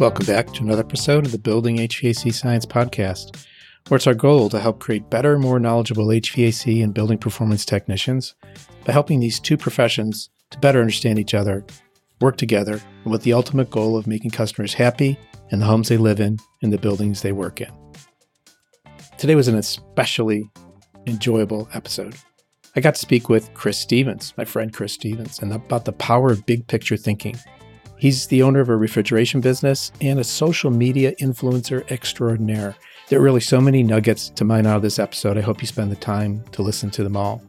Welcome back to another episode of the Building HVAC Science Podcast, where it's our goal to help create better, more knowledgeable HVAC and building performance technicians by helping these two professions to better understand each other, work together, and with the ultimate goal of making customers happy in the homes they live in and the buildings they work in. Today was an especially enjoyable episode. I got to speak with Chris Stephens, my friend Chris Stephens, and about the power of big picture thinking. He's the owner of a refrigeration business and a social media influencer extraordinaire. There are really so many nuggets to mine out of this episode. I hope you spend the time to listen to them all.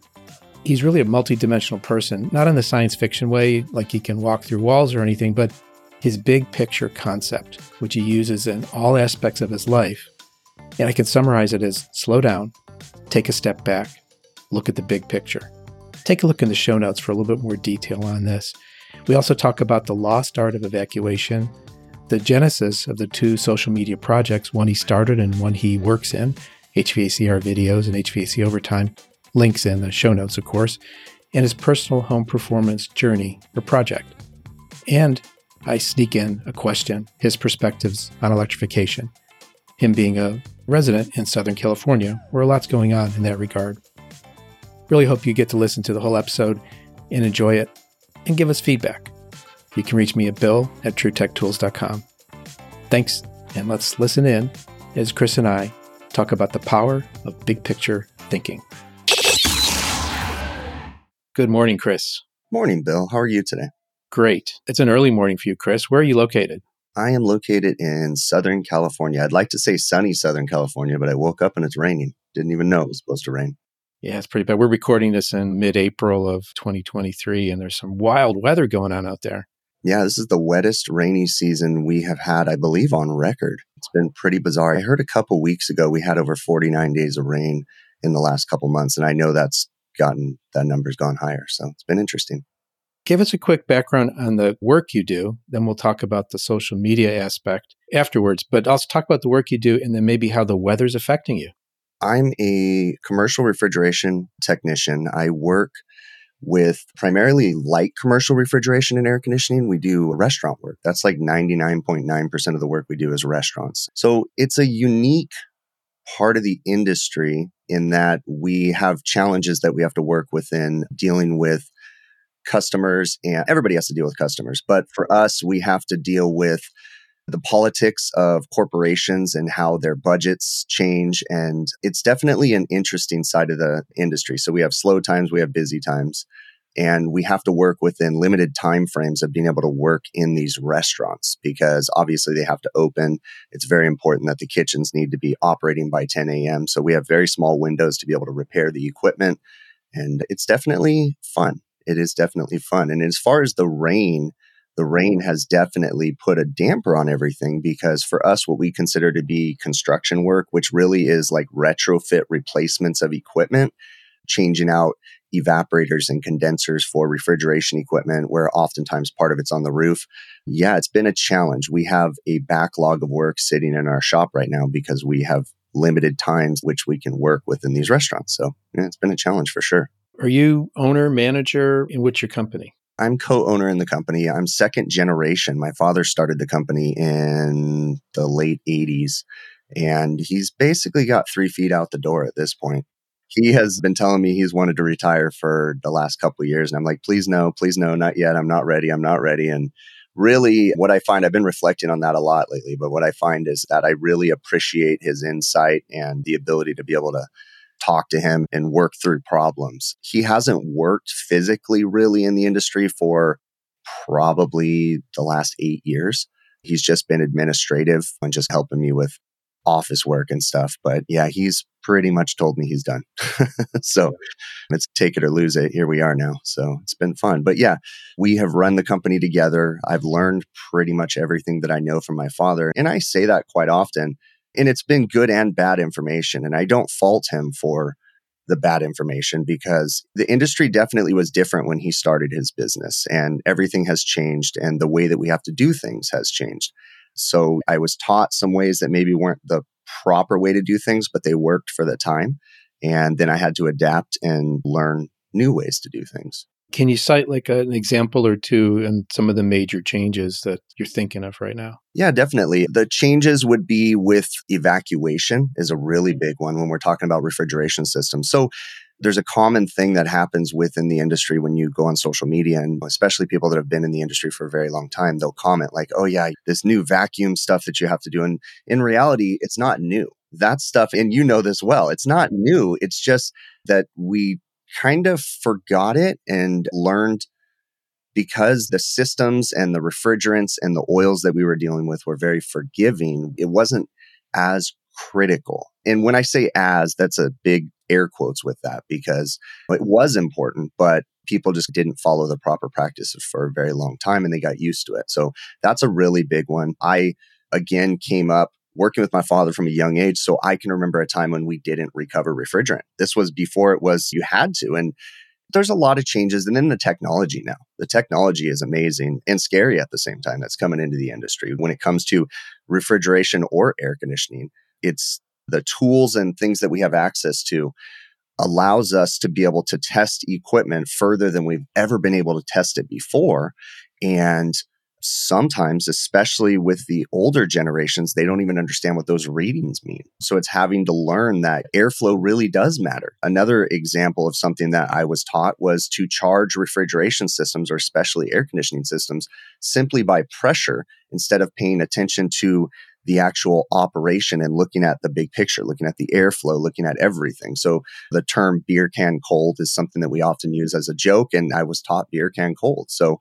He's really a multidimensional person, not in the science fiction way, like he can walk through walls or anything, but his big picture concept, which he uses in all aspects of his life. And I can summarize it as slow down, take a step back, look at the big picture. Take a look in the show notes for a little bit more detail on this. We also talk about the lost art of evacuation, the genesis of the two social media projects, one he started and one he works in, HVACR videos and HVAC overtime, links in the show notes, of course, and his personal home performance journey or project. And I sneak in a question, his perspectives on electrification, him being a resident in Southern California, where a lot's going on in that regard. Really hope you get to listen to the whole episode and enjoy it and give us feedback. You can reach me at bill at trutechtools.com. Thanks, and let's listen in as Chris and I talk about the power of big picture thinking. Good morning, Chris. Morning, Bill. How are you today? Great. It's an early morning for you, Chris. Where are you located? I am located in Southern California. I'd like to say sunny Southern California, but I woke up and it's raining. Didn't even know it was supposed to rain. Yeah, it's pretty bad. We're recording this in mid April of 2023, and there's some wild weather going on out there. Yeah, this is the wettest rainy season we have had, I believe, on record. It's been pretty bizarre. I heard a couple weeks ago we had over 49 days of rain in the last couple months, and I know that's gotten that number's gone higher. So it's been interesting. Give us a quick background on the work you do. Then we'll talk about the social media aspect afterwards, but also talk about the work you do and then maybe how the weather's affecting you. I'm a commercial refrigeration technician. I work with primarily light commercial refrigeration and air conditioning. We do restaurant work. That's like 99.9% of the work we do is restaurants. So it's a unique part of the industry in that we have challenges that we have to work within dealing with customers and everybody has to deal with customers. But for us, we have to deal with the politics of corporations and how their budgets change. And it's definitely an interesting side of the industry. So we have slow times, we have busy times, and we have to work within limited time frames of being able to work in these restaurants because obviously they have to open. It's very important that the kitchens need to be operating by 10 a.m. So we have very small windows to be able to repair the equipment. And it's definitely fun. It is definitely fun. And as far as the rain, the rain has definitely put a damper on everything because for us, what we consider to be construction work, which really is like retrofit replacements of equipment, changing out evaporators and condensers for refrigeration equipment, where oftentimes part of it's on the roof. Yeah, it's been a challenge. We have a backlog of work sitting in our shop right now because we have limited times which we can work within these restaurants. So yeah, it's been a challenge for sure. Are you owner, manager in which your company? I'm co-owner in the company. I'm second generation. My father started the company in the late 80s and he's basically got 3 feet out the door at this point. He has been telling me he's wanted to retire for the last couple years and I'm like, "Please no, please no, not yet. I'm not ready. I'm not ready." And really what I find I've been reflecting on that a lot lately, but what I find is that I really appreciate his insight and the ability to be able to talk to him and work through problems. He hasn't worked physically really in the industry for probably the last eight years. He's just been administrative and just helping me with office work and stuff. But yeah, he's pretty much told me he's done. so let's take it or lose it. Here we are now. So it's been fun. But yeah, we have run the company together. I've learned pretty much everything that I know from my father. And I say that quite often and it's been good and bad information. And I don't fault him for the bad information because the industry definitely was different when he started his business and everything has changed and the way that we have to do things has changed. So I was taught some ways that maybe weren't the proper way to do things, but they worked for the time. And then I had to adapt and learn new ways to do things. Can you cite like an example or two and some of the major changes that you're thinking of right now? Yeah, definitely. The changes would be with evacuation is a really mm-hmm. big one when we're talking about refrigeration systems. So there's a common thing that happens within the industry when you go on social media and especially people that have been in the industry for a very long time they'll comment like oh yeah this new vacuum stuff that you have to do and in reality it's not new that stuff and you know this well it's not new it's just that we kind of forgot it and learned because the systems and the refrigerants and the oils that we were dealing with were very forgiving it wasn't as critical and when i say as that's a big air quotes with that because it was important, but people just didn't follow the proper practices for a very long time and they got used to it. So that's a really big one. I, again, came up working with my father from a young age. So I can remember a time when we didn't recover refrigerant. This was before it was you had to. And there's a lot of changes. And then the technology now, the technology is amazing and scary at the same time that's coming into the industry. When it comes to refrigeration or air conditioning, it's the tools and things that we have access to allows us to be able to test equipment further than we've ever been able to test it before. And sometimes, especially with the older generations, they don't even understand what those readings mean. So it's having to learn that airflow really does matter. Another example of something that I was taught was to charge refrigeration systems or especially air conditioning systems simply by pressure instead of paying attention to the actual operation and looking at the big picture, looking at the airflow, looking at everything. So the term beer can cold is something that we often use as a joke. And I was taught beer can cold. So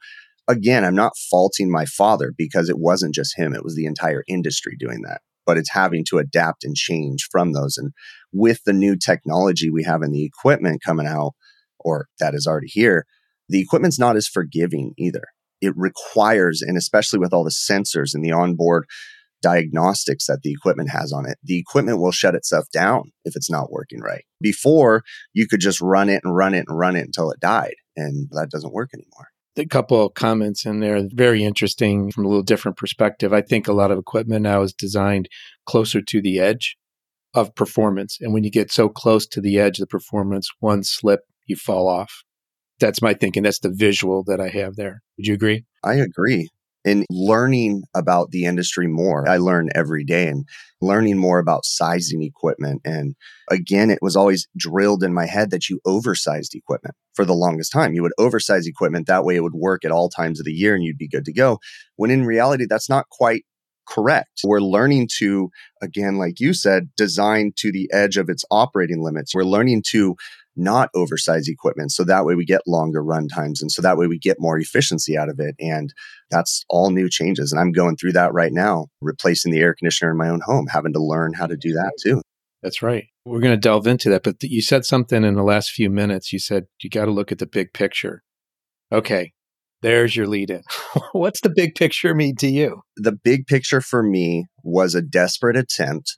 again, I'm not faulting my father because it wasn't just him. It was the entire industry doing that, but it's having to adapt and change from those. And with the new technology we have in the equipment coming out, or that is already here, the equipment's not as forgiving either. It requires, and especially with all the sensors and the onboard diagnostics that the equipment has on it, the equipment will shut itself down if it's not working right. Before, you could just run it and run it and run it until it died. And that doesn't work anymore. A couple of comments in there, very interesting from a little different perspective. I think a lot of equipment now is designed closer to the edge of performance. And when you get so close to the edge of the performance, one slip, you fall off. That's my thinking. That's the visual that I have there. Would you agree? I agree in learning about the industry more. I learn every day and learning more about sizing equipment. And again, it was always drilled in my head that you oversized equipment for the longest time. You would oversize equipment. That way it would work at all times of the year and you'd be good to go. When in reality, that's not quite correct. We're learning to, again, like you said, design to the edge of its operating limits. We're learning to not oversize equipment. So that way we get longer run times. And so that way we get more efficiency out of it. And that's all new changes. And I'm going through that right now, replacing the air conditioner in my own home, having to learn how to do that too. That's right. We're going to delve into that. But you said something in the last few minutes. You said you got to look at the big picture. Okay. There's your lead in. What's the big picture mean to you? The big picture for me was a desperate attempt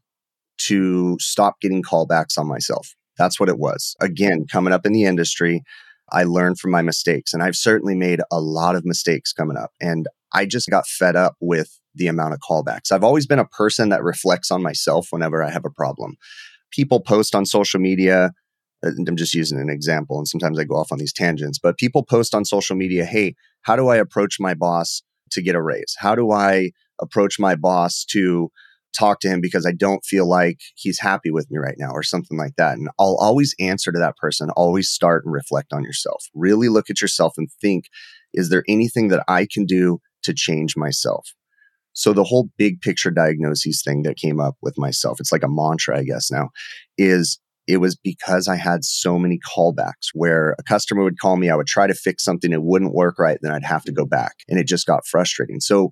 to stop getting callbacks on myself. That's what it was. Again, coming up in the industry, I learned from my mistakes and I've certainly made a lot of mistakes coming up and I just got fed up with the amount of callbacks. I've always been a person that reflects on myself whenever I have a problem. People post on social media, I'm just using an example and sometimes I go off on these tangents, but people post on social media, "Hey, how do I approach my boss to get a raise? How do I approach my boss to talk to him because I don't feel like he's happy with me right now or something like that. And I'll always answer to that person, always start and reflect on yourself. Really look at yourself and think, is there anything that I can do to change myself? So the whole big picture diagnoses thing that came up with myself, it's like a mantra, I guess now, is it was because I had so many callbacks where a customer would call me, I would try to fix something, it wouldn't work right, then I'd have to go back. And it just got frustrating. So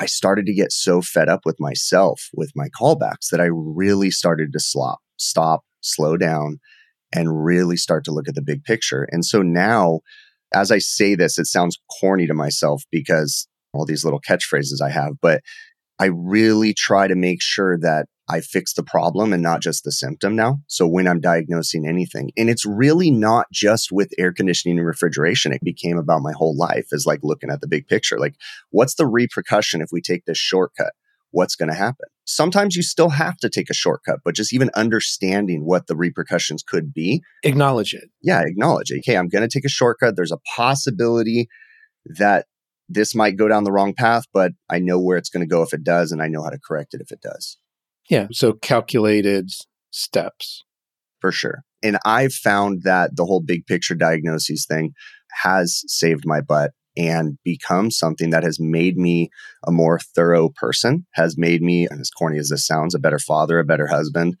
I started to get so fed up with myself with my callbacks that I really started to slop, stop, slow down, and really start to look at the big picture. And so now, as I say this, it sounds corny to myself because all these little catchphrases I have, but I really try to make sure that I fix the problem and not just the symptom now. So when I'm diagnosing anything, and it's really not just with air conditioning and refrigeration, it became about my whole life is like looking at the big picture. Like, what's the repercussion if we take this shortcut? what's going to happen. Sometimes you still have to take a shortcut, but just even understanding what the repercussions could be. Acknowledge it. Yeah, acknowledge it. Okay, I'm going to take a shortcut. There's a possibility that this might go down the wrong path, but I know where it's going to go if it does, and I know how to correct it if it does. Yeah. So calculated steps. For sure. And I've found that the whole big picture diagnoses thing has saved my butt and become something that has made me a more thorough person, has made me, and as corny as this sounds, a better father, a better husband,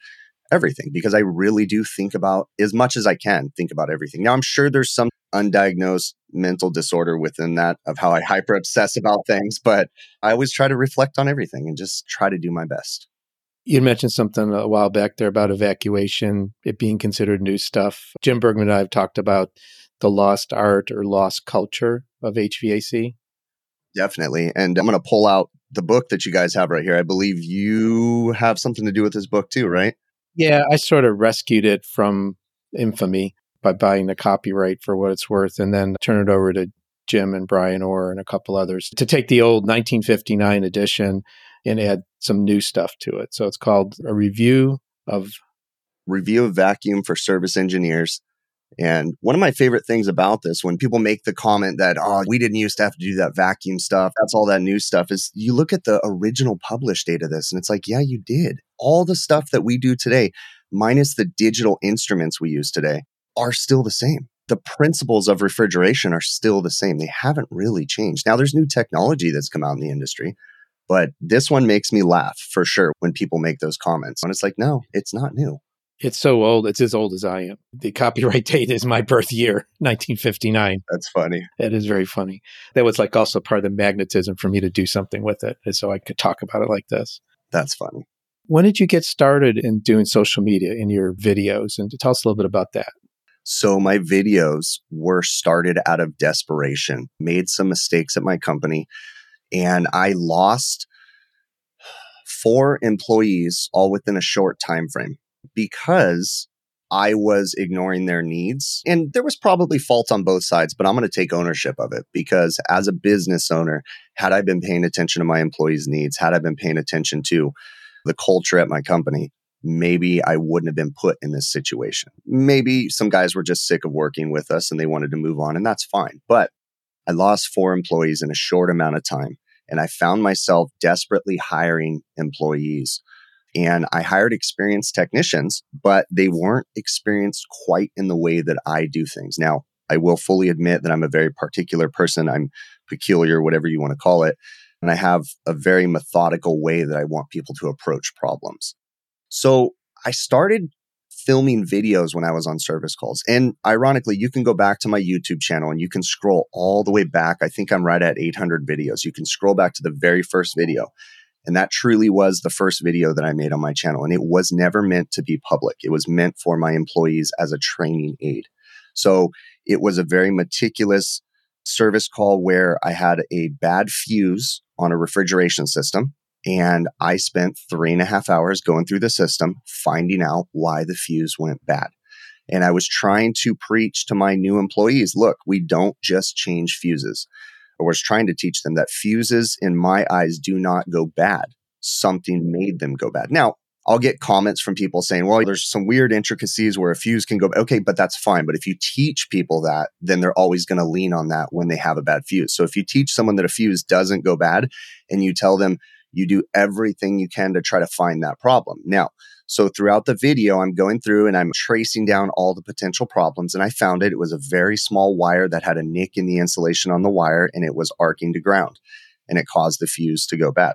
everything, because I really do think about as much as I can, think about everything. Now, I'm sure there's some undiagnosed mental disorder within that of how I hyper obsess about things, but I always try to reflect on everything and just try to do my best. You mentioned something a while back there about evacuation, it being considered new stuff. Jim Bergmann and I have talked about the lost art or lost culture of HVAC. Definitely. And I'm going to pull out the book that you guys have right here. I believe you have something to do with this book too, right? Yeah, I sort of rescued it from infamy by buying the copyright for what it's worth and then turn it over to Jim and Bryan Orr and a couple others to take the old 1959 edition and add some new stuff to it. So it's called a review of review of vacuum for service engineers. And one of my favorite things about this, when people make the comment that, oh, we didn't used to have to do that vacuum stuff, that's all that new stuff, is you look at the original published date of this and it's like, yeah, you did. All the stuff that we do today, minus the digital instruments we use today, are still the same. The principles of refrigeration are still the same. They haven't really changed. Now, there's new technology that's come out in the industry, but this one makes me laugh for sure when people make those comments. And it's like, no, it's not new. It's so old. It's as old as I am. The copyright date is my birth year, 1959. That's funny. It is very funny. That was like also part of the magnetism for me to do something with it. And so I could talk about it like this. That's funny. When did you get started in doing social media in your videos? And tell us a little bit about that. So my videos were started out of desperation, made some mistakes at my company, and I lost four employees all within a short time frame because I was ignoring their needs. And there was probably fault on both sides, but I'm going to take ownership of it because as a business owner, had I been paying attention to my employees' needs, had I been paying attention to the culture at my company, maybe I wouldn't have been put in this situation. Maybe some guys were just sick of working with us and they wanted to move on, and that's fine. But I lost four employees in a short amount of time, and I found myself desperately hiring employees and I hired experienced technicians, but they weren't experienced quite in the way that I do things. Now, I will fully admit that I'm a very particular person. I'm peculiar, whatever you want to call it. And I have a very methodical way that I want people to approach problems. So I started filming videos when I was on service calls. And ironically, you can go back to my YouTube channel and you can scroll all the way back. I think I'm right at 800 videos. You can scroll back to the very first video. And that truly was the first video that I made on my channel. And it was never meant to be public. It was meant for my employees as a training aid. So it was a very meticulous service call where I had a bad fuse on a refrigeration system. And I spent three and a half hours going through the system, finding out why the fuse went bad. And I was trying to preach to my new employees look, we don't just change fuses I was trying to teach them that fuses, in my eyes, do not go bad. Something made them go bad. Now, I'll get comments from people saying, well, there's some weird intricacies where a fuse can go, okay, but that's fine. But if you teach people that, then they're always going to lean on that when they have a bad fuse. So if you teach someone that a fuse doesn't go bad and you tell them you do everything you can to try to find that problem. Now, so throughout the video, I'm going through and I'm tracing down all the potential problems. And I found it. It was a very small wire that had a nick in the insulation on the wire and it was arcing to ground and it caused the fuse to go bad.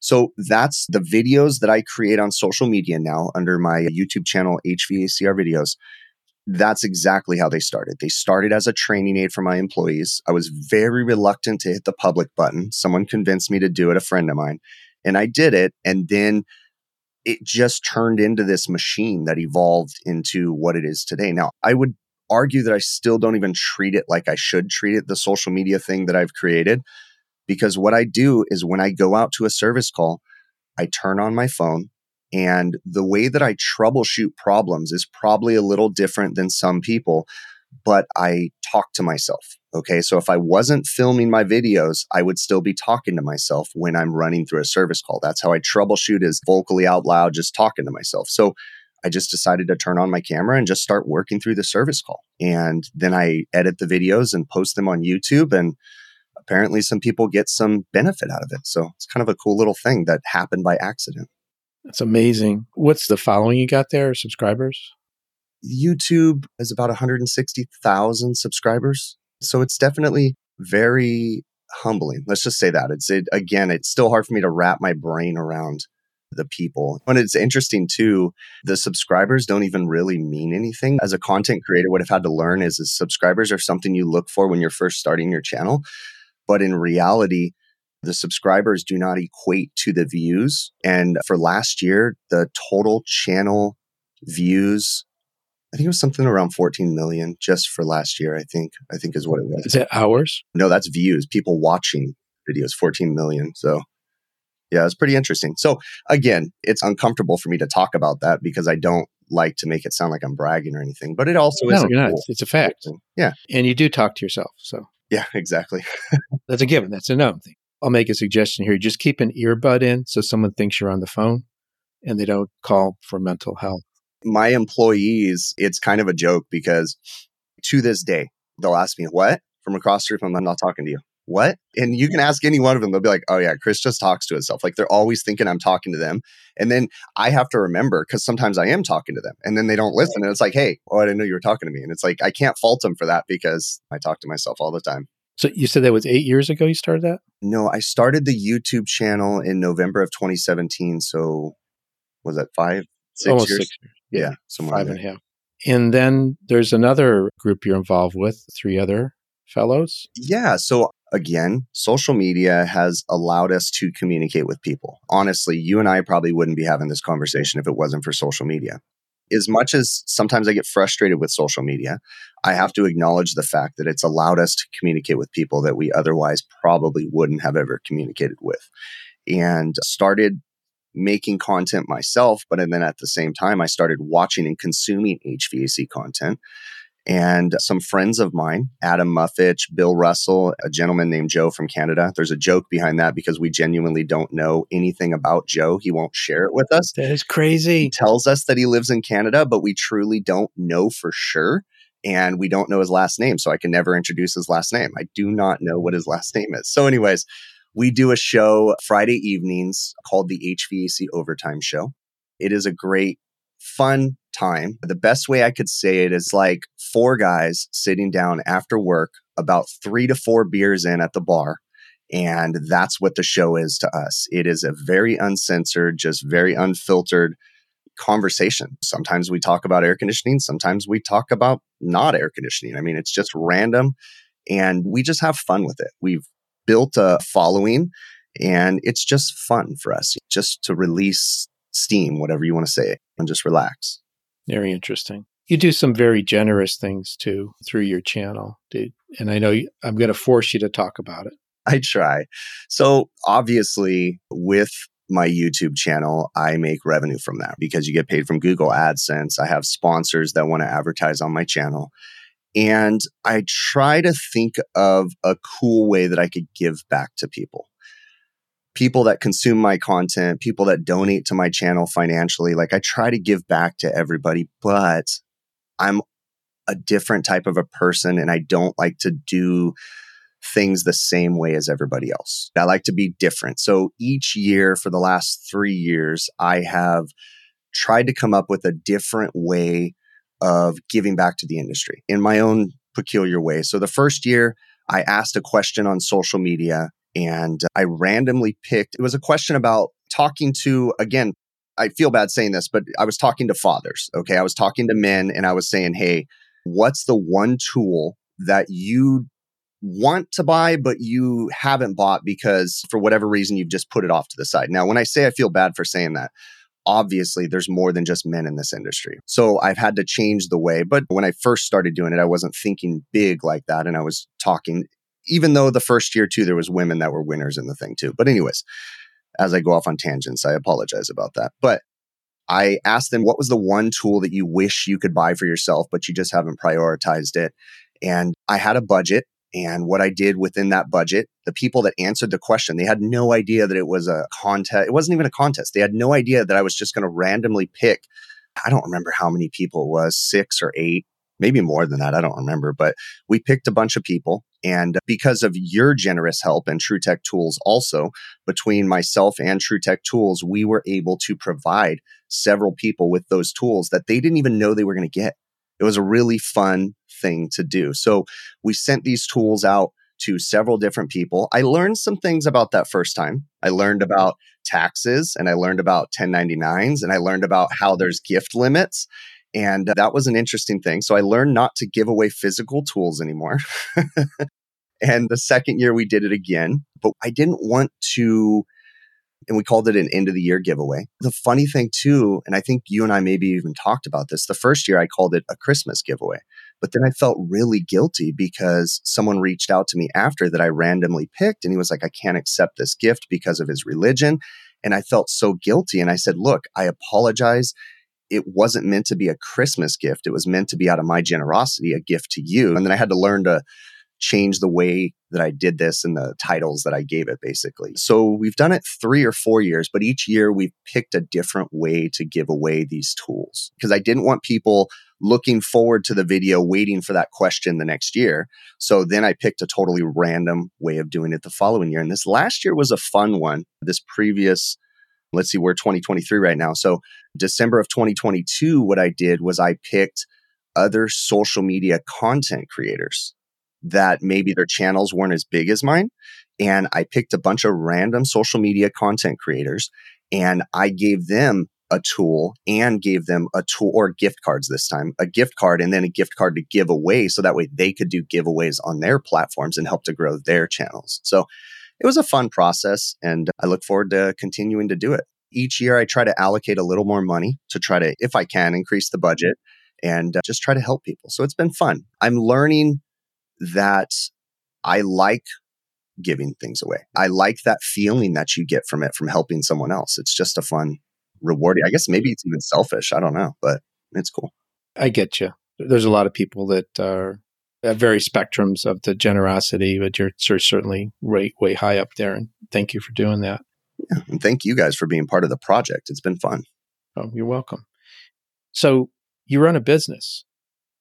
So that's the videos that I create on social media now under my YouTube channel, HVACR videos. That's exactly how they started. They started as a training aid for my employees. I was very reluctant to hit the public button. Someone convinced me to do it, a friend of mine, and I did it. And then it just turned into this machine that evolved into what it is today. Now, I would argue that I still don't even treat it like I should treat it, the social media thing that I've created, because what I do is when I go out to a service call, I turn on my phone. And the way that I troubleshoot problems is probably a little different than some people. but I talk to myself. Okay. So if I wasn't filming my videos, I would still be talking to myself when I'm running through a service call. That's how I troubleshoot is vocally out loud, just talking to myself. So I just decided to turn on my camera and just start working through the service call. And then I edit the videos and post them on YouTube. And apparently some people get some benefit out of it. So it's kind of a cool little thing that happened by accident. That's amazing. What's the following you got there, subscribers? YouTube is about 160,000 subscribers. So it's definitely very humbling. Let's just say that. It's it, again, it's still hard for me to wrap my brain around the people. And it's interesting too, the subscribers don't even really mean anything. As a content creator, what I've had to learn is, is subscribers are something you look for when you're first starting your channel. But in reality, the subscribers do not equate to the views. And for last year, the total channel views, I think it was something around 14 million just for last year, I think. I think is what it was. Is that hours? No, that's views, people watching videos, 14 million. So yeah, it's pretty interesting. So again, it's uncomfortable for me to talk about that because I don't like to make it sound like I'm bragging or anything, but it also no, is. You're not. Cool it's a fact. Yeah. And you do talk to yourself. So yeah, exactly. that's a given. That's a known thing. I'll make a suggestion here. Just keep an earbud in so someone thinks you're on the phone and they don't call for mental health. My employees, it's kind of a joke because to this day, they'll ask me, What? From across the room, I'm not talking to you. What? And you can ask any one of them. They'll be like, oh, yeah, Chris just talks to himself. Like they're always thinking I'm talking to them. And then I have to remember because sometimes I am talking to them and then they don't listen. And it's like, hey, oh, I didn't know you were talking to me. And it's like, I can't fault them for that because I talk to myself all the time. So you said that was eight years ago you started that? No, I started the YouTube channel in November of 2017. So was that five, six Almost years? six years. Yeah, yeah five and a half. And then there's another group you're involved with, three other fellows. Yeah. So again, social media has allowed us to communicate with people. Honestly, you and I probably wouldn't be having this conversation if it wasn't for social media as much as sometimes I get frustrated with social media, I have to acknowledge the fact that it's allowed us to communicate with people that we otherwise probably wouldn't have ever communicated with. And started making content myself, but and then at the same time, I started watching and consuming HVAC content. And some friends of mine, Adam Muffich, Bill Russell, a gentleman named Joe from Canada. There's a joke behind that because we genuinely don't know anything about Joe. He won't share it with us. That is crazy. He tells us that he lives in Canada, but we truly don't know for sure. And we don't know his last name. So I can never introduce his last name. I do not know what his last name is. So, anyways, we do a show Friday evenings called the HVAC Overtime Show. It is a great, fun time. The best way I could say it is like four guys sitting down after work, about three to four beers in at the bar. And that's what the show is to us. It is a very uncensored, just very unfiltered conversation. Sometimes we talk about air conditioning, sometimes we talk about not air conditioning. I mean, it's just random and we just have fun with it. We've built a following and it's just fun for us just to release steam, whatever you want to say, and just relax. Very interesting. You do some very generous things too through your channel, dude. And I know you, I'm going to force you to talk about it. I try. So, obviously, with my YouTube channel, I make revenue from that because you get paid from Google AdSense. I have sponsors that want to advertise on my channel. And I try to think of a cool way that I could give back to people people that consume my content, people that donate to my channel financially. Like I try to give back to everybody, but I'm a different type of a person and I don't like to do things the same way as everybody else. I like to be different. So each year for the last three years, I have tried to come up with a different way of giving back to the industry in my own peculiar way. So the first year, I asked a question on social media and I randomly picked, it was a question about talking to, again, I feel bad saying this, but I was talking to fathers. Okay. I was talking to men and I was saying, Hey, what's the one tool that you want to buy, but you haven't bought because for whatever reason, you've just put it off to the side. Now, when I say I feel bad for saying that, obviously there's more than just men in this industry. So I've had to change the way. But when I first started doing it, I wasn't thinking big like that. And I was talking even though the first year too, there was women that were winners in the thing too. But anyways, as I go off on tangents, I apologize about that. But I asked them, what was the one tool that you wish you could buy for yourself, but you just haven't prioritized it? And I had a budget. And what I did within that budget, the people that answered the question, they had no idea that it was a contest. It wasn't even a contest. They had no idea that I was just going to randomly pick. I don't remember how many people it was, six or eight, maybe more than that. I don't remember, but we picked a bunch of people. And because of your generous help and TruTech Tools also, between myself and TruTech Tools, we were able to provide several people with those tools that they didn't even know they were going to get. It was a really fun thing to do. So we sent these tools out to several different people. I learned some things about that first time. I learned about taxes and I learned about 1099s and I learned about how there's gift limits. And uh, that was an interesting thing. So I learned not to give away physical tools anymore. and the second year we did it again, but I didn't want to and we called it an end of the year giveaway. The funny thing too, and I think you and I maybe even talked about this, the first year I called it a Christmas giveaway. But then I felt really guilty because someone reached out to me after that I randomly picked and he was like, I can't accept this gift because of his religion. And I felt so guilty. And I said, Look, I apologize. It wasn't meant to be a Christmas gift. It was meant to be out of my generosity, a gift to you. And then I had to learn to change the way that I did this and the titles that I gave it, basically. So we've done it three or four years, but each year we've picked a different way to give away these tools because I didn't want people looking forward to the video, waiting for that question the next year. So then I picked a totally random way of doing it the following year. And this last year was a fun one. This previous let's see, we're 2023 right now. So December of 2022, what I did was I picked other social media content creators that maybe their channels weren't as big as mine. And I picked a bunch of random social media content creators and I gave them a tool and gave them a tool or gift cards this time, a gift card and then a gift card to give away. So that way they could do giveaways on their platforms and help to grow their channels. So it was a fun process and I look forward to continuing to do it. Each year I try to allocate a little more money to try to, if I can, increase the budget and uh, just try to help people. So it's been fun. I'm learning that I like giving things away. I like that feeling that you get from it, from helping someone else. It's just a fun, rewarding. I guess maybe it's even selfish. I don't know, but it's cool. I get you. There's a lot of people that are Uh, various spectrums of the generosity, but you're certainly way, way high up there. And thank you for doing that. Yeah, and thank you guys for being part of the project. It's been fun. Oh, you're welcome. So you run a business.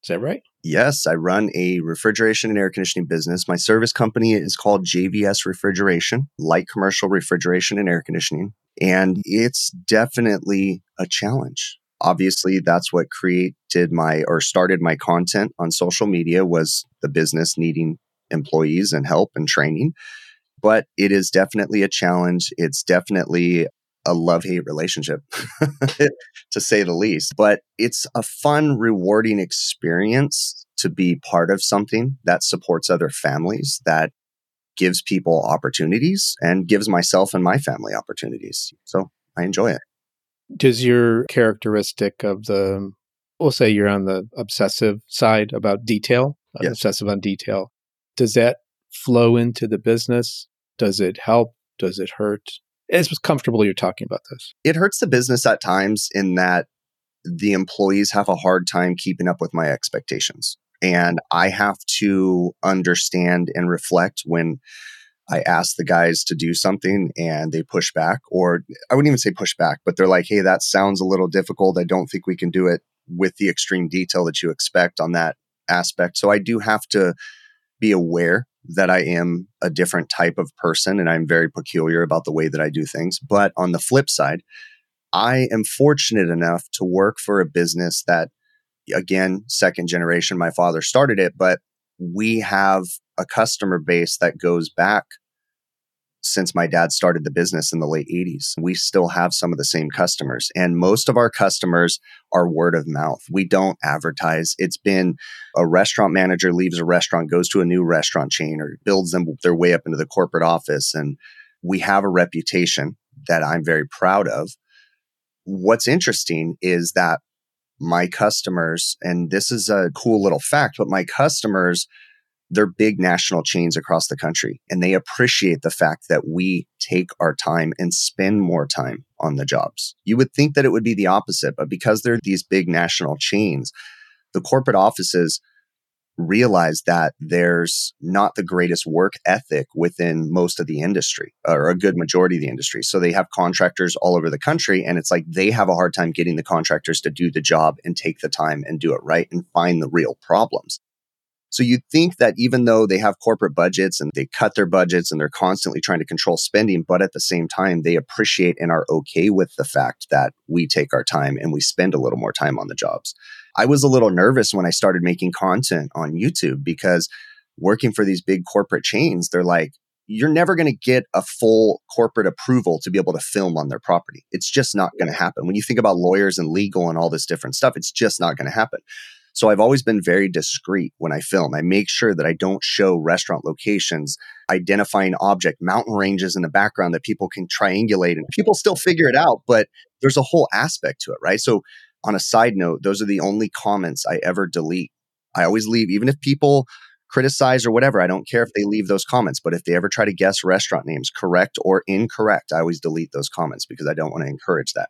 Is that right? Yes, I run a refrigeration and air conditioning business. My service company is called JVS Refrigeration, light commercial refrigeration and air conditioning. And it's definitely a challenge. Obviously, that's what created my or started my content on social media was the business needing employees and help and training. But it is definitely a challenge. It's definitely a love hate relationship, to say the least. But it's a fun, rewarding experience to be part of something that supports other families, that gives people opportunities and gives myself and my family opportunities. So I enjoy it. Does your characteristic of the, we'll say you're on the obsessive side about detail, yes. obsessive on detail, does that flow into the business? Does it help? Does it hurt? it's comfortable you're talking about this. It hurts the business at times in that the employees have a hard time keeping up with my expectations. And I have to understand and reflect when I ask the guys to do something and they push back, or I wouldn't even say push back, but they're like, hey, that sounds a little difficult. I don't think we can do it with the extreme detail that you expect on that aspect. So I do have to be aware that I am a different type of person and I'm very peculiar about the way that I do things. But on the flip side, I am fortunate enough to work for a business that, again, second generation, my father started it, but we have a customer base that goes back since my dad started the business in the late 80s. We still have some of the same customers, and most of our customers are word of mouth. We don't advertise. It's been a restaurant manager leaves a restaurant, goes to a new restaurant chain, or builds them their way up into the corporate office. And we have a reputation that I'm very proud of. What's interesting is that my customers, and this is a cool little fact, but my customers they're big national chains across the country and they appreciate the fact that we take our time and spend more time on the jobs. You would think that it would be the opposite, but because they're these big national chains, the corporate offices realize that there's not the greatest work ethic within most of the industry or a good majority of the industry. So they have contractors all over the country and it's like they have a hard time getting the contractors to do the job and take the time and do it right and find the real problems. So you think that even though they have corporate budgets and they cut their budgets and they're constantly trying to control spending, but at the same time, they appreciate and are okay with the fact that we take our time and we spend a little more time on the jobs. I was a little nervous when I started making content on YouTube because working for these big corporate chains, they're like, you're never going to get a full corporate approval to be able to film on their property. It's just not going to happen. When you think about lawyers and legal and all this different stuff, it's just not going to happen. So I've always been very discreet when I film. I make sure that I don't show restaurant locations, identifying object, mountain ranges in the background that people can triangulate and people still figure it out, but there's a whole aspect to it, right? So on a side note, those are the only comments I ever delete. I always leave, even if people criticize or whatever. I don't care if they leave those comments, but if they ever try to guess restaurant names, correct or incorrect, I always delete those comments because I don't want to encourage that.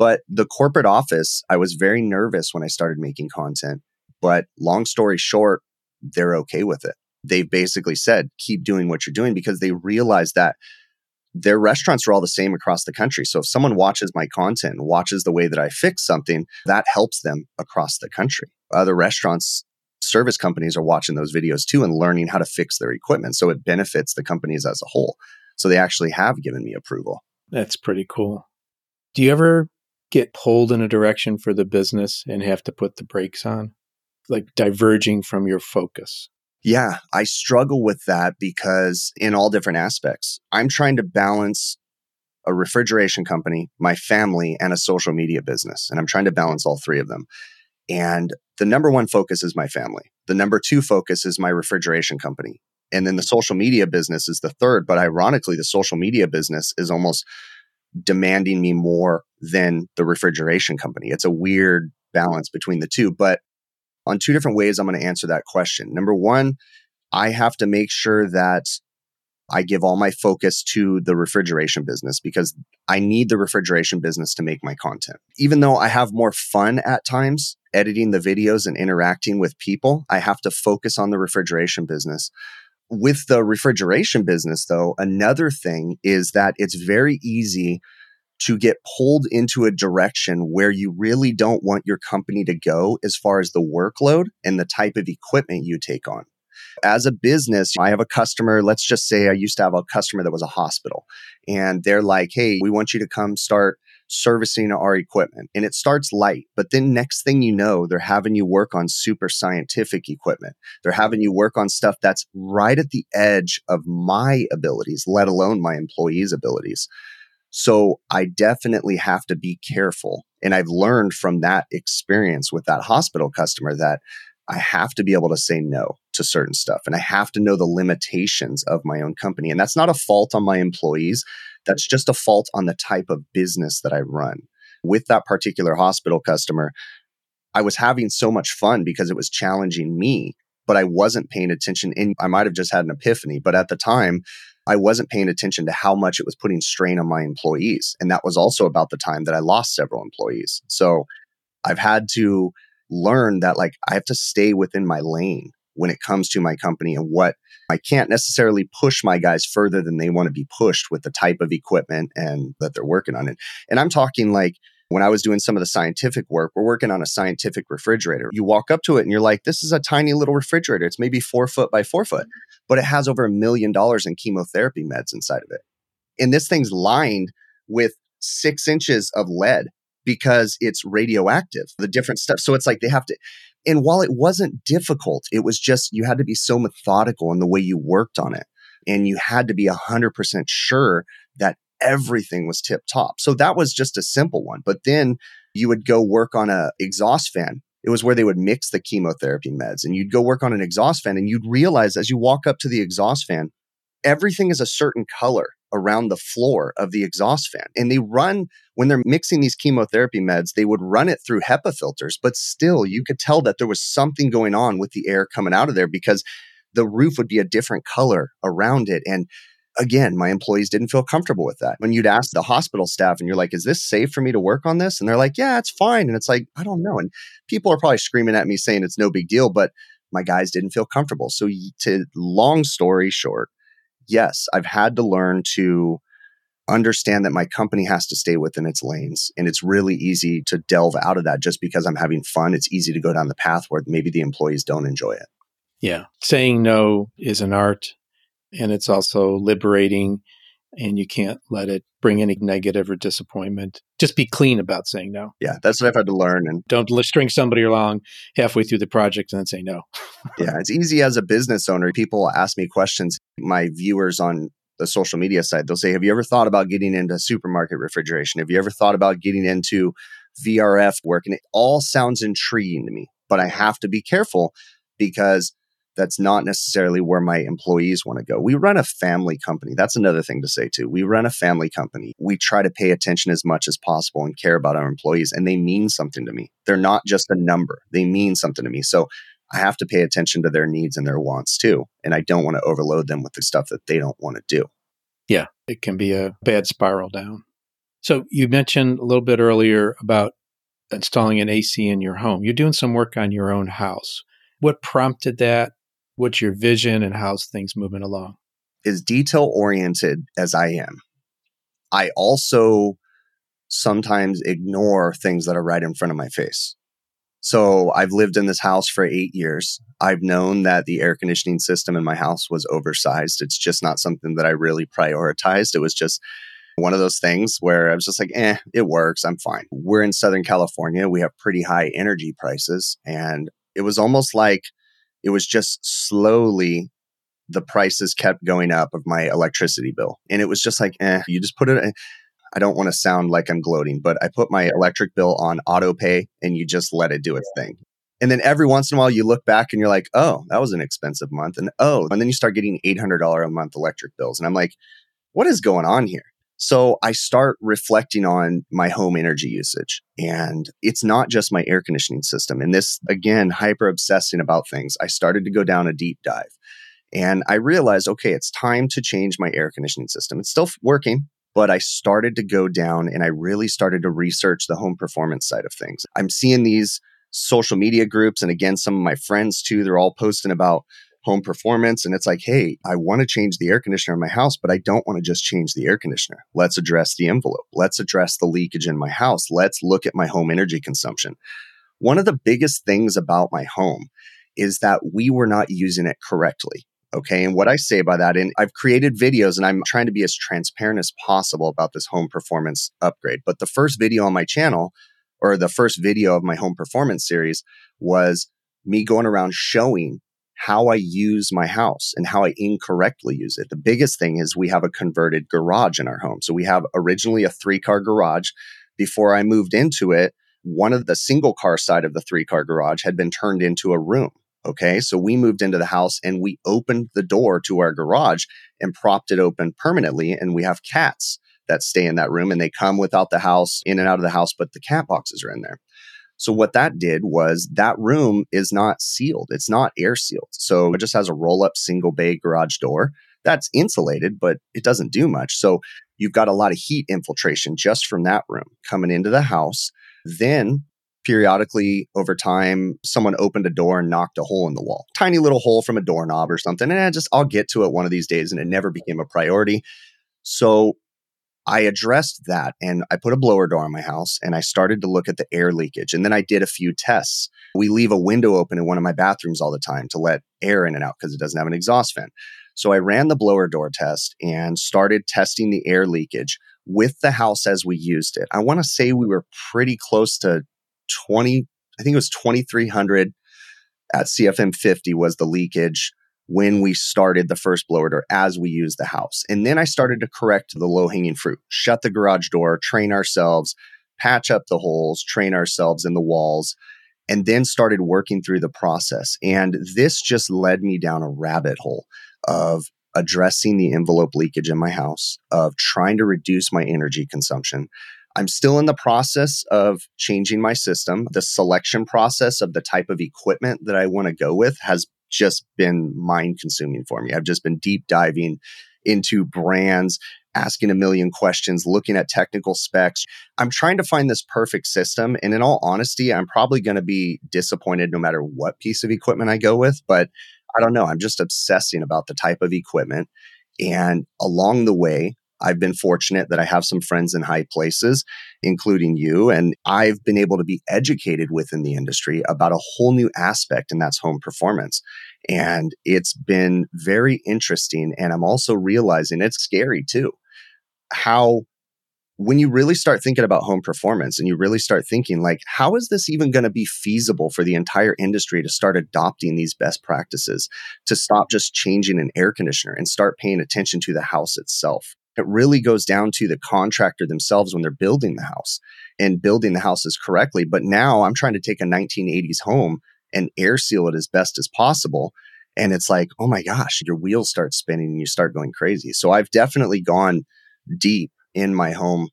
But the corporate office, I was very nervous when I started making content. But long story short, they're okay with it. They've basically said, keep doing what you're doing because they realize that their restaurants are all the same across the country. So if someone watches my content, watches the way that I fix something, that helps them across the country. Other restaurants, service companies are watching those videos too and learning how to fix their equipment. So it benefits the companies as a whole. So they actually have given me approval. That's pretty cool. Do you ever get pulled in a direction for the business and have to put the brakes on, like diverging from your focus? Yeah, I struggle with that because in all different aspects, I'm trying to balance a refrigeration company, my family, and a social media business. And I'm trying to balance all three of them. And the number one focus is my family. The number two focus is my refrigeration company. And then the social media business is the third. But ironically, the social media business is almost demanding me more than the refrigeration company. It's a weird balance between the two. But on two different ways, I'm going to answer that question. Number one, I have to make sure that I give all my focus to the refrigeration business because I need the refrigeration business to make my content. Even though I have more fun at times editing the videos and interacting with people, I have to focus on the refrigeration business with the refrigeration business, though, another thing is that it's very easy to get pulled into a direction where you really don't want your company to go as far as the workload and the type of equipment you take on. As a business, I have a customer. Let's just say I used to have a customer that was a hospital, and they're like, Hey, we want you to come start servicing our equipment. And it starts light, but then next thing you know, they're having you work on super scientific equipment. They're having you work on stuff that's right at the edge of my abilities, let alone my employees' abilities. So I definitely have to be careful. And I've learned from that experience with that hospital customer that I have to be able to say no to certain stuff and I have to know the limitations of my own company. And that's not a fault on my employees. That's just a fault on the type of business that I run. With that particular hospital customer, I was having so much fun because it was challenging me, but I wasn't paying attention. And I might have just had an epiphany, but at the time, I wasn't paying attention to how much it was putting strain on my employees. And that was also about the time that I lost several employees. So I've had to learn that like I have to stay within my lane when it comes to my company and what I can't necessarily push my guys further than they want to be pushed with the type of equipment and that they're working on it. And I'm talking like when I was doing some of the scientific work, we're working on a scientific refrigerator. You walk up to it and you're like, this is a tiny little refrigerator. It's maybe four foot by four foot, but it has over a million dollars in chemotherapy meds inside of it. And this thing's lined with six inches of lead because it's radioactive, the different stuff. So it's like they have to, and while it wasn't difficult, it was just you had to be so methodical in the way you worked on it. And you had to be 100% sure that everything was tip top. So that was just a simple one. But then you would go work on a exhaust fan. It was where they would mix the chemotherapy meds and you'd go work on an exhaust fan and you'd realize as you walk up to the exhaust fan, everything is a certain color around the floor of the exhaust fan. And they run, when they're mixing these chemotherapy meds, they would run it through HEPA filters, but still you could tell that there was something going on with the air coming out of there because the roof would be a different color around it. And again, my employees didn't feel comfortable with that. When you'd ask the hospital staff and you're like, is this safe for me to work on this? And they're like, yeah, it's fine. And it's like, I don't know. And people are probably screaming at me saying it's no big deal, but my guys didn't feel comfortable. So to long story short, yes, I've had to learn to understand that my company has to stay within its lanes. And it's really easy to delve out of that just because I'm having fun. It's easy to go down the path where maybe the employees don't enjoy it. Yeah. Saying no is an art and it's also liberating and you can't let it bring any negative or disappointment. Just be clean about saying no. Yeah, that's what I've had to learn. And don't string somebody along halfway through the project and then say no. yeah, it's easy as a business owner. People ask me questions. My viewers on the social media side, they'll say, Have you ever thought about getting into supermarket refrigeration? Have you ever thought about getting into VRF work? And it all sounds intriguing to me, but I have to be careful because that's not necessarily where my employees want to go. We run a family company. That's another thing to say too. We run a family company. We try to pay attention as much as possible and care about our employees and they mean something to me. They're not just a number. They mean something to me. So I have to pay attention to their needs and their wants too. And I don't want to overload them with the stuff that they don't want to do. Yeah, it can be a bad spiral down. So you mentioned a little bit earlier about installing an AC in your home. You're doing some work on your own house. What prompted that? What's your vision and how's things moving along? As detail oriented as I am, I also sometimes ignore things that are right in front of my face. So I've lived in this house for eight years. I've known that the air conditioning system in my house was oversized. It's just not something that I really prioritized. It was just one of those things where I was just like, eh, it works. I'm fine. We're in Southern California. We have pretty high energy prices. And it was almost like it was just slowly the prices kept going up of my electricity bill. And it was just like, eh, you just put it. I don't want to sound like I'm gloating, but I put my electric bill on auto pay and you just let it do its thing. And then every once in a while you look back and you're like, oh, that was an expensive month. And oh, and then you start getting $800 a month electric bills. And I'm like, what is going on here? So I start reflecting on my home energy usage. And it's not just my air conditioning system. And this, again, hyper obsessing about things, I started to go down a deep dive. And I realized, okay, it's time to change my air conditioning system. It's still working, but I started to go down and I really started to research the home performance side of things. I'm seeing these social media groups, and again, some of my friends too, they're all posting about home performance. And it's like, hey, I want to change the air conditioner in my house, but I don't want to just change the air conditioner. Let's address the envelope. Let's address the leakage in my house. Let's look at my home energy consumption. One of the biggest things about my home is that we were not using it correctly. Okay. And what I say by that, and I've created videos and I'm trying to be as transparent as possible about this home performance upgrade. But the first video on my channel, or the first video of my home performance series, was me going around showing how I use my house and how I incorrectly use it. The biggest thing is we have a converted garage in our home. So we have originally a three car garage. Before I moved into it, one of the single car side of the three car garage had been turned into a room. Okay. So we moved into the house and we opened the door to our garage and propped it open permanently. And we have cats that stay in that room and they come without the house in and out of the house, but the cat boxes are in there. So what that did was that room is not sealed. It's not air sealed. So it just has a roll up single bay garage door that's insulated, but it doesn't do much. So you've got a lot of heat infiltration just from that room coming into the house. Then periodically over time, someone opened a door and knocked a hole in the wall, tiny little hole from a doorknob or something. And I just, I'll get to it one of these days. And it never became a priority. So I addressed that and I put a blower door on my house and I started to look at the air leakage. And then I did a few tests. We leave a window open in one of my bathrooms all the time to let air in and out because it doesn't have an exhaust fan. So I ran the blower door test and started testing the air leakage with the house as we used it. I want to say we were pretty close to 20, I think it was 2300 at CFM 50 was the leakage when we started the first blower door as we used the house. And then I started to correct the low hanging fruit, shut the garage door, train ourselves, patch up the holes, train ourselves in the walls, and then started working through the process. And this just led me down a rabbit hole of addressing the envelope leakage in my house, of trying to reduce my energy consumption. I'm still in the process of changing my system. The selection process of the type of equipment that I want to go with has just been mind consuming for me. I've just been deep diving into brands, asking a million questions, looking at technical specs. I'm trying to find this perfect system. And in all honesty, I'm probably going to be disappointed no matter what piece of equipment I go with. But I don't know. I'm just obsessing about the type of equipment. And along the way, I've been fortunate that I have some friends in high places, including you, and I've been able to be educated within the industry about a whole new aspect, and that's home performance. And it's been very interesting. And I'm also realizing it's scary too. How when you really start thinking about home performance and you really start thinking like how is this even going to be feasible for the entire industry to start adopting these best practices to stop just changing an air conditioner and start paying attention to the house itself it really goes down to the contractor themselves when they're building the house and building the houses correctly but now i'm trying to take a 1980s home and air seal it as best as possible and it's like oh my gosh your wheels start spinning and you start going crazy so i've definitely gone deep in my home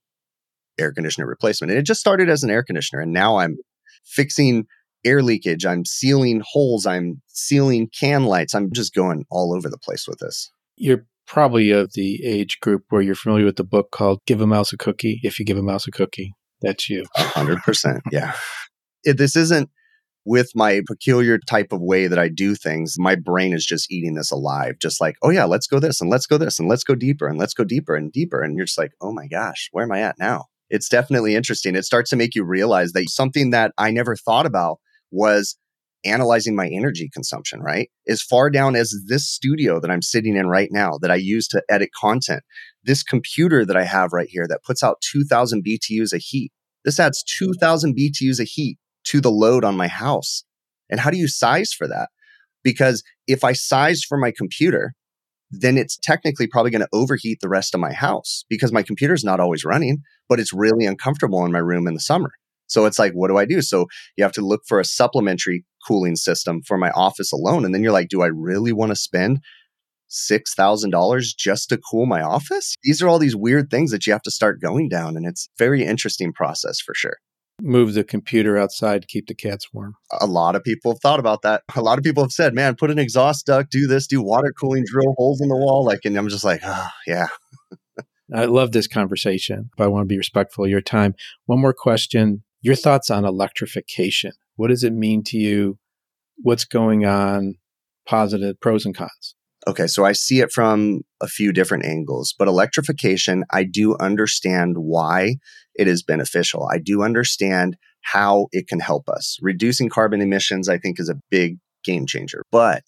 air conditioner replacement. And it just started as an air conditioner. And now I'm fixing air leakage. I'm sealing holes. I'm sealing can lights. I'm just going all over the place with this. You're probably of the age group where you're familiar with the book called Give a Mouse a Cookie. If you give a mouse a cookie, that's you. 100%. yeah. It, this isn't with my peculiar type of way that I do things, my brain is just eating this alive. Just like, oh yeah, let's go this and let's go this and let's go deeper and let's go deeper and deeper. And you're just like, oh my gosh, where am I at now? It's definitely interesting. It starts to make you realize that something that I never thought about was analyzing my energy consumption, right? As far down as this studio that I'm sitting in right now that I use to edit content, this computer that I have right here that puts out 2000 BTUs of heat. This adds 2000 BTUs of heat to the load on my house. And how do you size for that? Because if I size for my computer, then it's technically probably going to overheat the rest of my house because my computer is not always running, but it's really uncomfortable in my room in the summer. So it's like, what do I do? So you have to look for a supplementary cooling system for my office alone. And then you're like, do I really want to spend $6,000 just to cool my office? These are all these weird things that you have to start going down. And it's very interesting process for sure move the computer outside to keep the cats warm. A lot of people have thought about that. A lot of people have said, man, put an exhaust duct, do this, do water cooling, drill holes in the wall. Like, and I'm just like, oh, yeah. I love this conversation, but I want to be respectful of your time. One more question Your thoughts on electrification. What does it mean to you? What's going on? Positive pros and cons. Okay, so I see it from a few different angles, but electrification, I do understand why it is beneficial. I do understand how it can help us. Reducing carbon emissions, I think, is a big game changer. But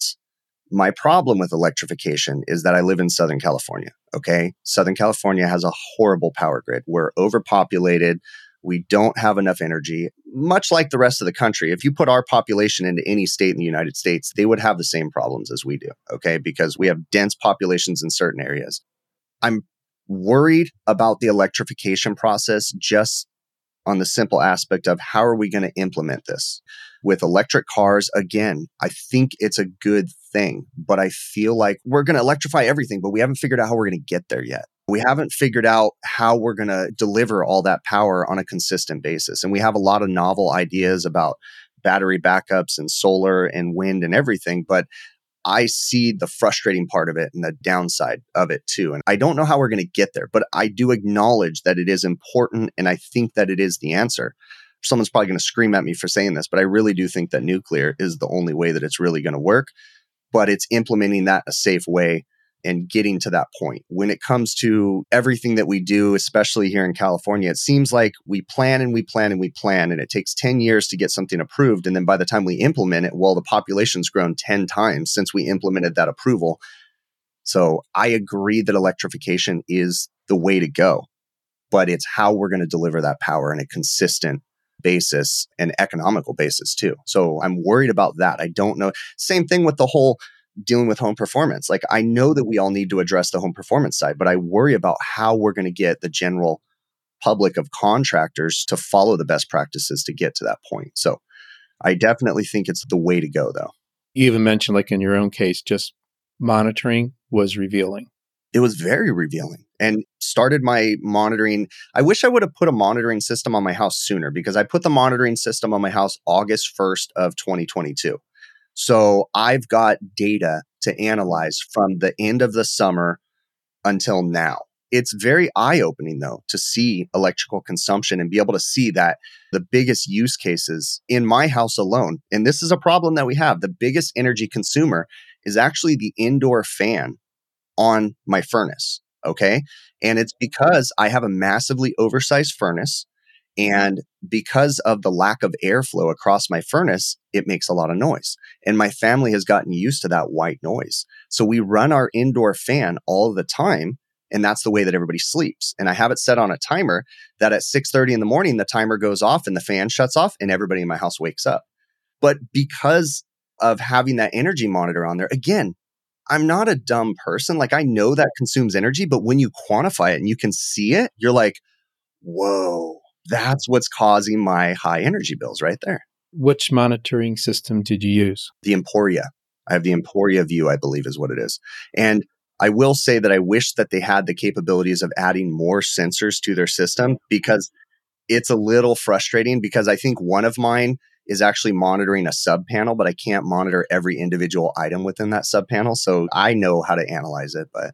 my problem with electrification is that I live in Southern California. Okay. Southern California has a horrible power grid. We're overpopulated. We don't have enough energy, much like the rest of the country. If you put our population into any state in the United States, they would have the same problems as we do. Okay. Because we have dense populations in certain areas. I'm worried about the electrification process just on the simple aspect of how are we going to implement this with electric cars again i think it's a good thing but i feel like we're going to electrify everything but we haven't figured out how we're going to get there yet we haven't figured out how we're going to deliver all that power on a consistent basis. And we have a lot of novel ideas about battery backups and solar and wind and everything. But I see the frustrating part of it and the downside of it too. And I don't know how we're going to get there, but I do acknowledge that it is important. And I think that it is the answer. Someone's probably going to scream at me for saying this, but I really do think that nuclear is the only way that it's really going to work. But it's implementing that a safe way and getting to that point. When it comes to everything that we do, especially here in California, it seems like we plan and we plan and we plan, and it takes 10 years to get something approved. And then by the time we implement it, well, the population's grown 10 times since we implemented that approval. So I agree that electrification is the way to go, but it's how we're going to deliver that power in a consistent basis and economical basis too. So I'm worried about that. I don't know. Same thing with the whole dealing with home performance. Like I know that we all need to address the home performance side, but I worry about how we're going to get the general public of contractors to follow the best practices to get to that point. So I definitely think it's the way to go though. You even mentioned like in your own case just monitoring was revealing. It was very revealing and started my monitoring. I wish I would have put a monitoring system on my house sooner because I put the monitoring system on my house August 1st of 2022. So I've got data to analyze from the end of the summer until now. It's very eye opening though to see electrical consumption and be able to see that the biggest use cases in my house alone, and this is a problem that we have, the biggest energy consumer is actually the indoor fan on my furnace. Okay. And it's because I have a massively oversized furnace. And because of the lack of airflow across my furnace, it makes a lot of noise. And my family has gotten used to that white noise. So we run our indoor fan all the time. And that's the way that everybody sleeps. And I have it set on a timer that at 6:30 in the morning, the timer goes off and the fan shuts off and everybody in my house wakes up. But because of having that energy monitor on there, again, I'm not a dumb person. Like I know that consumes energy, but when you quantify it and you can see it, you're like, whoa, that's what's causing my high energy bills right there. Which monitoring system did you use? The Emporia. I have the Emporia Vue, I believe is what it is. And I will say that I wish that they had the capabilities of adding more sensors to their system because it's a little frustrating because I think one of mine is actually monitoring a sub panel, but I can't monitor every individual item within that sub panel. So I know how to analyze it, but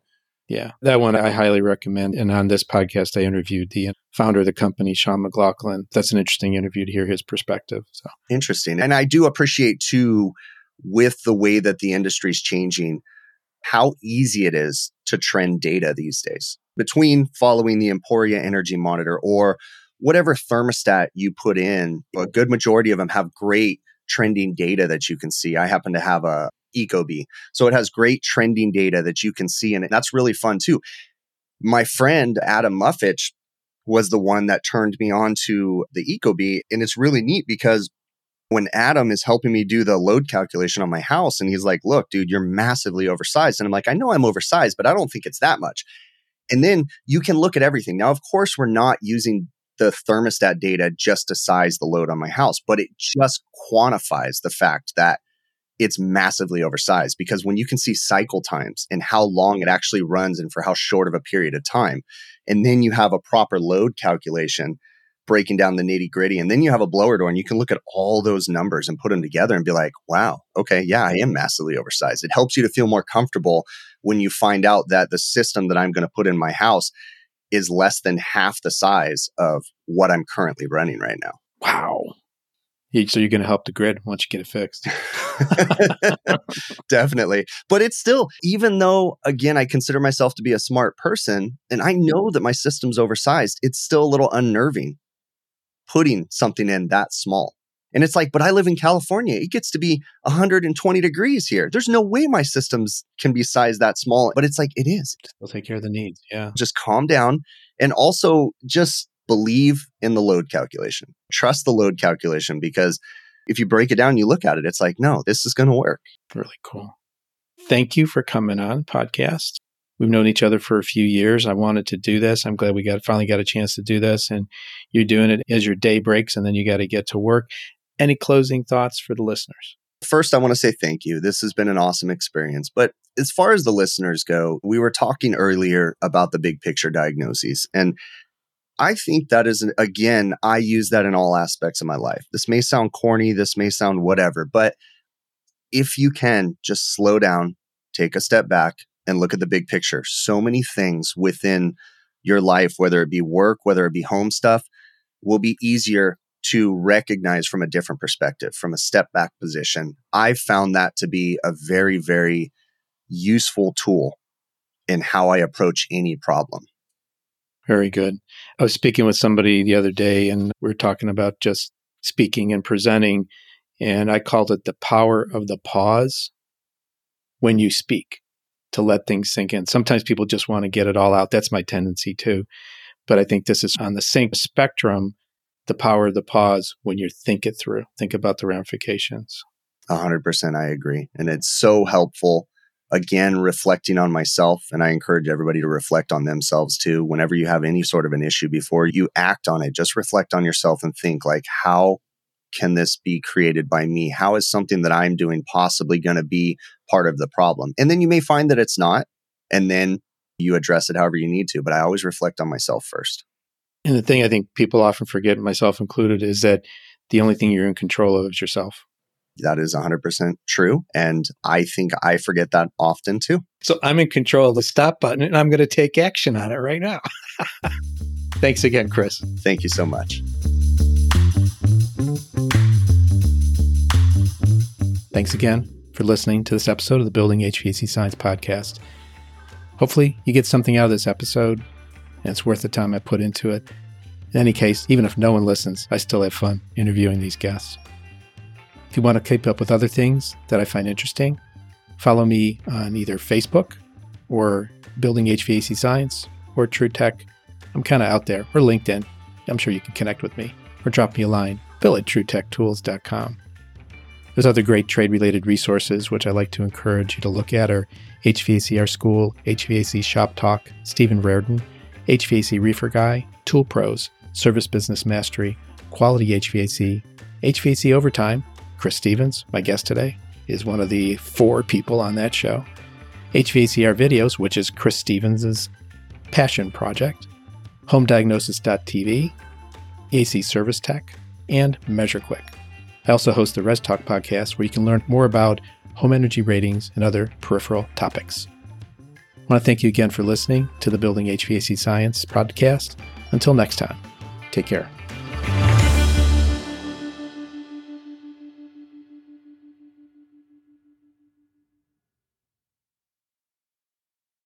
yeah, that one I highly recommend. And on this podcast, I interviewed the founder of the company, Sean McLaughlin. That's an interesting interview to hear his perspective. So interesting. And I do appreciate too, with the way that the industry is changing, how easy it is to trend data these days between following the Emporia Energy Monitor or whatever thermostat you put in, a good majority of them have great trending data that you can see. I happen to have a Ecobee. So it has great trending data that you can see. And that's really fun too. My friend Adam Mufich was the one that turned me on to the Ecobee. And it's really neat because when Adam is helping me do the load calculation on my house, and he's like, Look, dude, you're massively oversized. And I'm like, I know I'm oversized, but I don't think it's that much. And then you can look at everything. Now, of course, we're not using the thermostat data just to size the load on my house, but it just quantifies the fact that it's massively oversized because when you can see cycle times and how long it actually runs and for how short of a period of time, and then you have a proper load calculation breaking down the nitty gritty, and then you have a blower door and you can look at all those numbers and put them together and be like, wow, okay, yeah, I am massively oversized. It helps you to feel more comfortable when you find out that the system that I'm going to put in my house is less than half the size of what I'm currently running right now. Wow. So you're going to help the grid once you get it fixed. Definitely. But it's still, even though, again, I consider myself to be a smart person and I know that my system's oversized, it's still a little unnerving putting something in that small. And it's like, but I live in California. It gets to be 120 degrees here. There's no way my systems can be sized that small. But it's like, it is. They'll take care of the needs. Yeah. Just calm down and also just believe in the load calculation. Trust the load calculation because if you break it down, you look at it, it's like, no, this is going to work. Really cool. Thank you for coming on podcast. We've known each other for a few years. I wanted to do this. I'm glad we got finally got a chance to do this. And you're doing it as your day breaks and then you got to get to work. Any closing thoughts for the listeners? First, I want to say thank you. This has been an awesome experience. But as far as the listeners go, we were talking earlier about the big picture diagnoses. And I think that is, again, I use that in all aspects of my life. This may sound corny, this may sound whatever, but if you can just slow down, take a step back, and look at the big picture, so many things within your life, whether it be work, whether it be home stuff, will be easier to recognize from a different perspective, from a step back position. I've found that to be a very, very useful tool in how I approach any problem. Very good. I was speaking with somebody the other day and we are talking about just speaking and presenting. And I called it the power of the pause when you speak to let things sink in. Sometimes people just want to get it all out. That's my tendency too. But I think this is on the same spectrum the power of the pause when you think it through, think about the ramifications. A hundred percent, I agree. And it's so helpful. Again, reflecting on myself, and I encourage everybody to reflect on themselves too. Whenever you have any sort of an issue, before you act on it, just reflect on yourself and think like, how can this be created by me? How is something that I'm doing possibly going to be part of the problem? And then you may find that it's not, and then you address it however you need to. But I always reflect on myself first. And the thing I think people often forget, myself included, is that the only thing you're in control of is yourself. That is 100% true. And I think I forget that often too. So I'm in control of the stop button and I'm going to take action on it right now. Thanks again, Chris. Thank you so much. Thanks again for listening to this episode of the Building HVAC Science podcast. Hopefully, you get something out of this episode it's worth the time I put into it. In any case, even if no one listens, I still have fun interviewing these guests. If you want to keep up with other things that I find interesting, follow me on either Facebook or Building HVAC Science or TruTech. I'm kind of out there, or LinkedIn. I'm sure you can connect with me or drop me a line, bill at trutechtools.com. There's other great trade related resources which I like to encourage you to look at are HVACR School, HVAC Shop Talk, Stephen Reardon, HVAC Reefer Guy, Tool Pros, Service Business Mastery, Quality HVAC, HVAC Overtime. Chris Stephens, my guest today, is one of the four people on that show. HVACR Videos, which is Chris Stephens' passion project, HomeDiagnosis.tv, AC Service Tech, and MeasureQuick. I also host the Res Talk podcast where you can learn more about home energy ratings and other peripheral topics. I want to thank you again for listening to the Building HVAC Science podcast. Until next time, take care.